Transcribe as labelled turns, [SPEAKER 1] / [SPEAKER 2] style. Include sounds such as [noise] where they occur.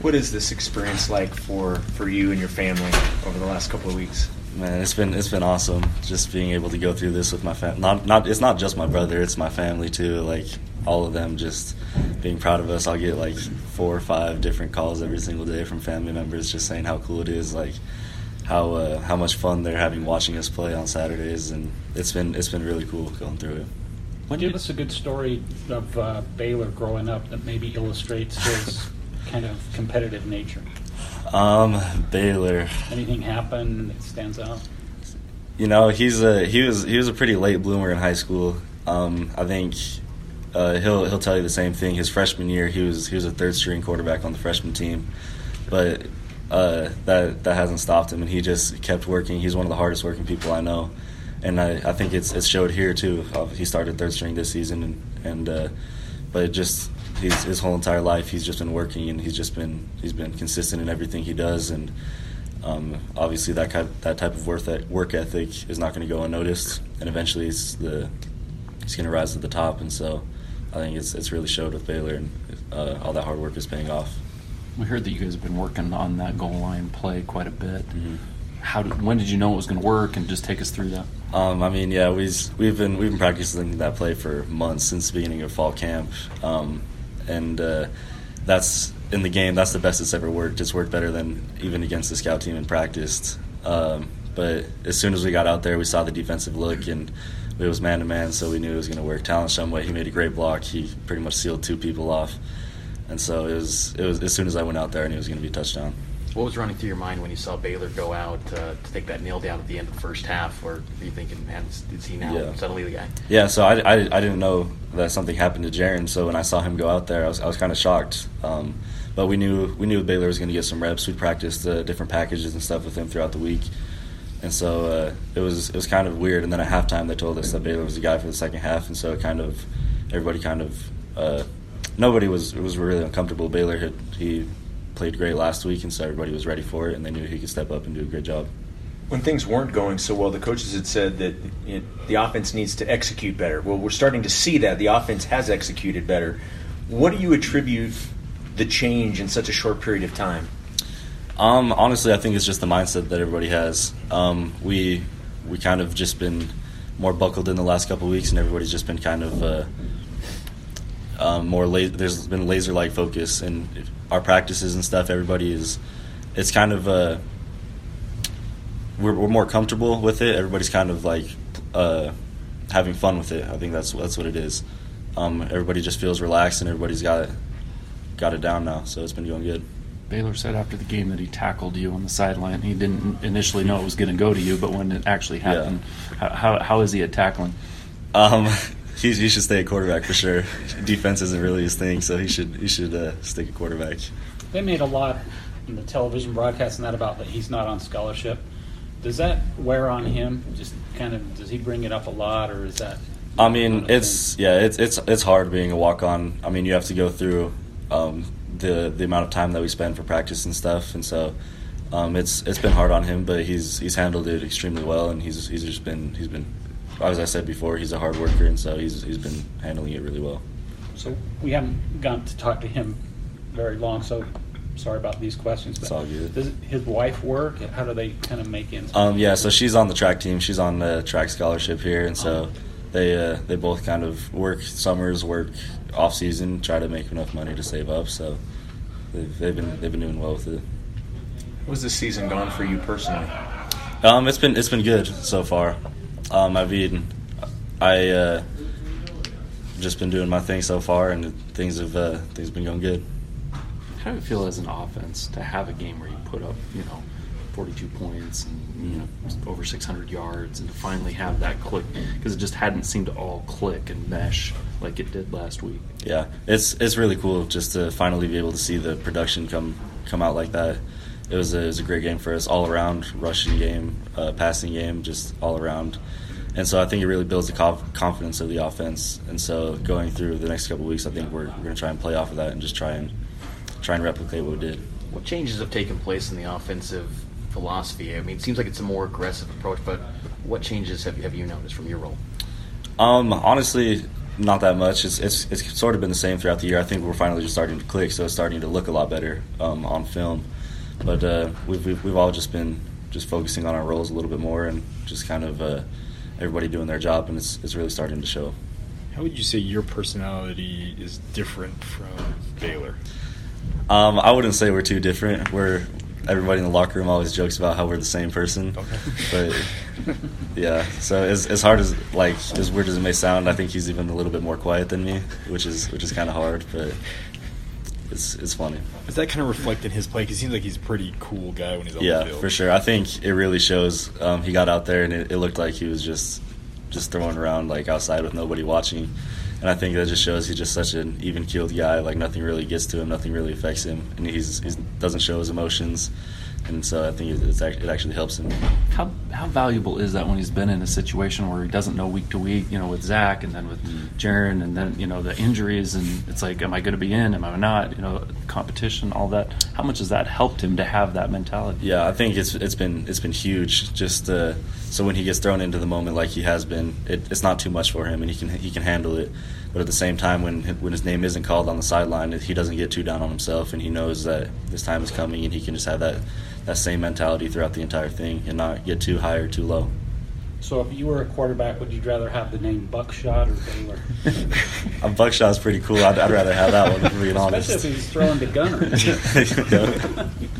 [SPEAKER 1] What is this experience like for, for you and your family over the last couple of weeks?
[SPEAKER 2] Man, it's been it's been awesome just being able to go through this with my family. Not not it's not just my brother, it's my family too. Like all of them just being proud of us. I'll get like four or five different calls every single day from family members just saying how cool it is, like how uh, how much fun they're having watching us play on Saturdays, and it's been it's been really cool going through it.
[SPEAKER 3] When Give us a good story of uh, Baylor growing up that maybe illustrates his kind of competitive nature.
[SPEAKER 2] Um, Baylor.
[SPEAKER 3] Anything happen that stands out?
[SPEAKER 2] You know, he's a he was he was a pretty late bloomer in high school. Um, I think uh, he'll he'll tell you the same thing. His freshman year, he was he was a third string quarterback on the freshman team, but uh, that that hasn't stopped him, and he just kept working. He's one of the hardest working people I know, and I, I think it's it showed here too. Uh, he started third string this season, and and uh, but just his, his whole entire life he's just been working, and he's just been he's been consistent in everything he does, and um, obviously that kind, that type of work work ethic is not going to go unnoticed, and eventually it's the he's going to rise to the top, and so I think it's it's really showed with Baylor, and uh, all that hard work is paying off.
[SPEAKER 4] We heard that you guys have been working on that goal line play quite a bit.
[SPEAKER 2] Mm-hmm.
[SPEAKER 4] How did, when did you know it was going to work, and just take us through that?
[SPEAKER 2] Um, I mean, yeah, we've we've been we've been practicing that play for months since the beginning of fall camp, um, and uh, that's in the game. That's the best it's ever worked. It's worked better than even against the scout team in practice. Um, but as soon as we got out there, we saw the defensive look, and it was man to man, so we knew it was going to work. Talon Shumway, he made a great block. He pretty much sealed two people off. And so it was. It was as soon as I went out there, knew it was going to be a touchdown.
[SPEAKER 5] What was running through your mind when you saw Baylor go out uh, to take that nail down at the end of the first half? Or are you thinking, man, is he now yeah. suddenly the guy?
[SPEAKER 2] Yeah. So I, I, I, didn't know that something happened to Jaren. So when I saw him go out there, I was I was kind of shocked. Um, but we knew we knew Baylor was going to get some reps. We practiced uh, different packages and stuff with him throughout the week, and so uh, it was it was kind of weird. And then at halftime, they told us that Baylor was the guy for the second half, and so it kind of everybody kind of uh, nobody was was really uncomfortable. Baylor had he played great last week, and so everybody was ready for it, and they knew he could step up and do a great job.
[SPEAKER 1] When things weren't going so well, the coaches had said that it, the offense needs to execute better. Well, we're starting to see that the offense has executed better. What do you attribute the change in such a short period of time?
[SPEAKER 2] Um, honestly, I think it's just the mindset that everybody has. Um, we we kind of just been more buckled in the last couple weeks, and everybody's just been kind of. Uh, um, more la- there's been laser like focus in our practices and stuff. Everybody is it's kind of uh, we're, we're more comfortable with it. Everybody's kind of like uh, having fun with it. I think that's that's what it is. Um, everybody just feels relaxed and everybody's got it got it down now. So it's been going good.
[SPEAKER 4] Baylor said after the game that he tackled you on the sideline. He didn't initially know it was going to go to you, but when it actually happened, yeah. how, how is he at tackling?
[SPEAKER 2] Um, he, he should stay at quarterback for sure. Defense isn't really his thing, so he should he should uh, stick at quarterback.
[SPEAKER 3] They made a lot in the television broadcast and that about that he's not on scholarship. Does that wear on him? Just kind of does he bring it up a lot, or is that?
[SPEAKER 2] I mean, it's thing? yeah, it's it's it's hard being a walk on. I mean, you have to go through um, the the amount of time that we spend for practice and stuff, and so um, it's it's been hard on him, but he's he's handled it extremely well, and he's he's just been he's been as I said before, he's a hard worker, and so he's he's been handling it really well.
[SPEAKER 3] So we haven't gotten to talk to him very long, so sorry about these questions.
[SPEAKER 2] It's all good.
[SPEAKER 3] Does his wife work? How do they kind of make ends?
[SPEAKER 2] Um, yeah, so she's on the track team. She's on the track scholarship here, and so oh. they uh, they both kind of work summers, work off season, try to make enough money to save up. So they've, they've been they've been doing well with it.
[SPEAKER 1] How's the season gone for you personally?
[SPEAKER 2] Um, it's been it's been good so far. Um, I've eaten. I uh, just been doing my thing so far, and things have uh, things have been going good.
[SPEAKER 4] How do you feel as an offense to have a game where you put up, you know, 42 points and you know over 600 yards, and to finally have that click because it just hadn't seemed to all click and mesh like it did last week.
[SPEAKER 2] Yeah, it's it's really cool just to finally be able to see the production come come out like that it was a, it was a great game for us all around rushing game, uh, passing game, just all around. And so I think it really builds the confidence of the offense. And so going through the next couple weeks, I think we're, we're going to try and play off of that and just try and try and replicate what we did.
[SPEAKER 5] What changes have taken place in the offensive philosophy? I mean, it seems like it's a more aggressive approach, but what changes have, have you noticed from your role?
[SPEAKER 2] Um, honestly, not that much. It's, it's it's sort of been the same throughout the year. I think we're finally just starting to click, so it's starting to look a lot better um, on film. But uh, we've, we've we've all just been just focusing on our roles a little bit more and just kind of uh, everybody doing their job, and it's it's really starting to show.
[SPEAKER 6] How would you say your personality is different from Baylor?
[SPEAKER 2] Um, I wouldn't say we're too different. We're everybody in the locker room always jokes about how we're the same person.
[SPEAKER 6] Okay. [laughs]
[SPEAKER 2] But yeah, so as, as hard as like as weird as it may sound, I think he's even a little bit more quiet than me, which is which is kind of hard, but it's it's funny.
[SPEAKER 6] Is that kind of reflect in his play? Because he seems like he's a pretty cool guy when he's on
[SPEAKER 2] Yeah,
[SPEAKER 6] the field.
[SPEAKER 2] for sure. I think it really shows. Um, he got out there and it, it looked like he was just just throwing around like outside with nobody watching. And I think that just shows he's just such an even keeled guy. Like nothing really gets to him, nothing really affects him, and he's he doesn't show his emotions. And so I think it, it's, it actually helps him.
[SPEAKER 4] How how valuable is that when he's been in a situation where he doesn't know week to week, you know, with Zach and then with Jaren and then you know the injuries and it's like, am I going to be in? Am I not? You know, competition, all that. How much has that helped him to have that mentality?
[SPEAKER 2] Yeah, I think it's it's been it's been huge. Just uh, so when he gets thrown into the moment like he has been, it, it's not too much for him, and he can he can handle it. But at the same time, when when his name isn't called on the sideline, he doesn't get too down on himself, and he knows that his time is coming, and he can just have that that same mentality throughout the entire thing, and not get too high or too low.
[SPEAKER 3] So if you were a quarterback, would you rather have the name Buckshot or Baylor? [laughs]
[SPEAKER 2] A buckshot's pretty cool. I'd, I'd rather have that one, to be honest.
[SPEAKER 3] Especially if he's throwing to Gunner. [laughs] [laughs]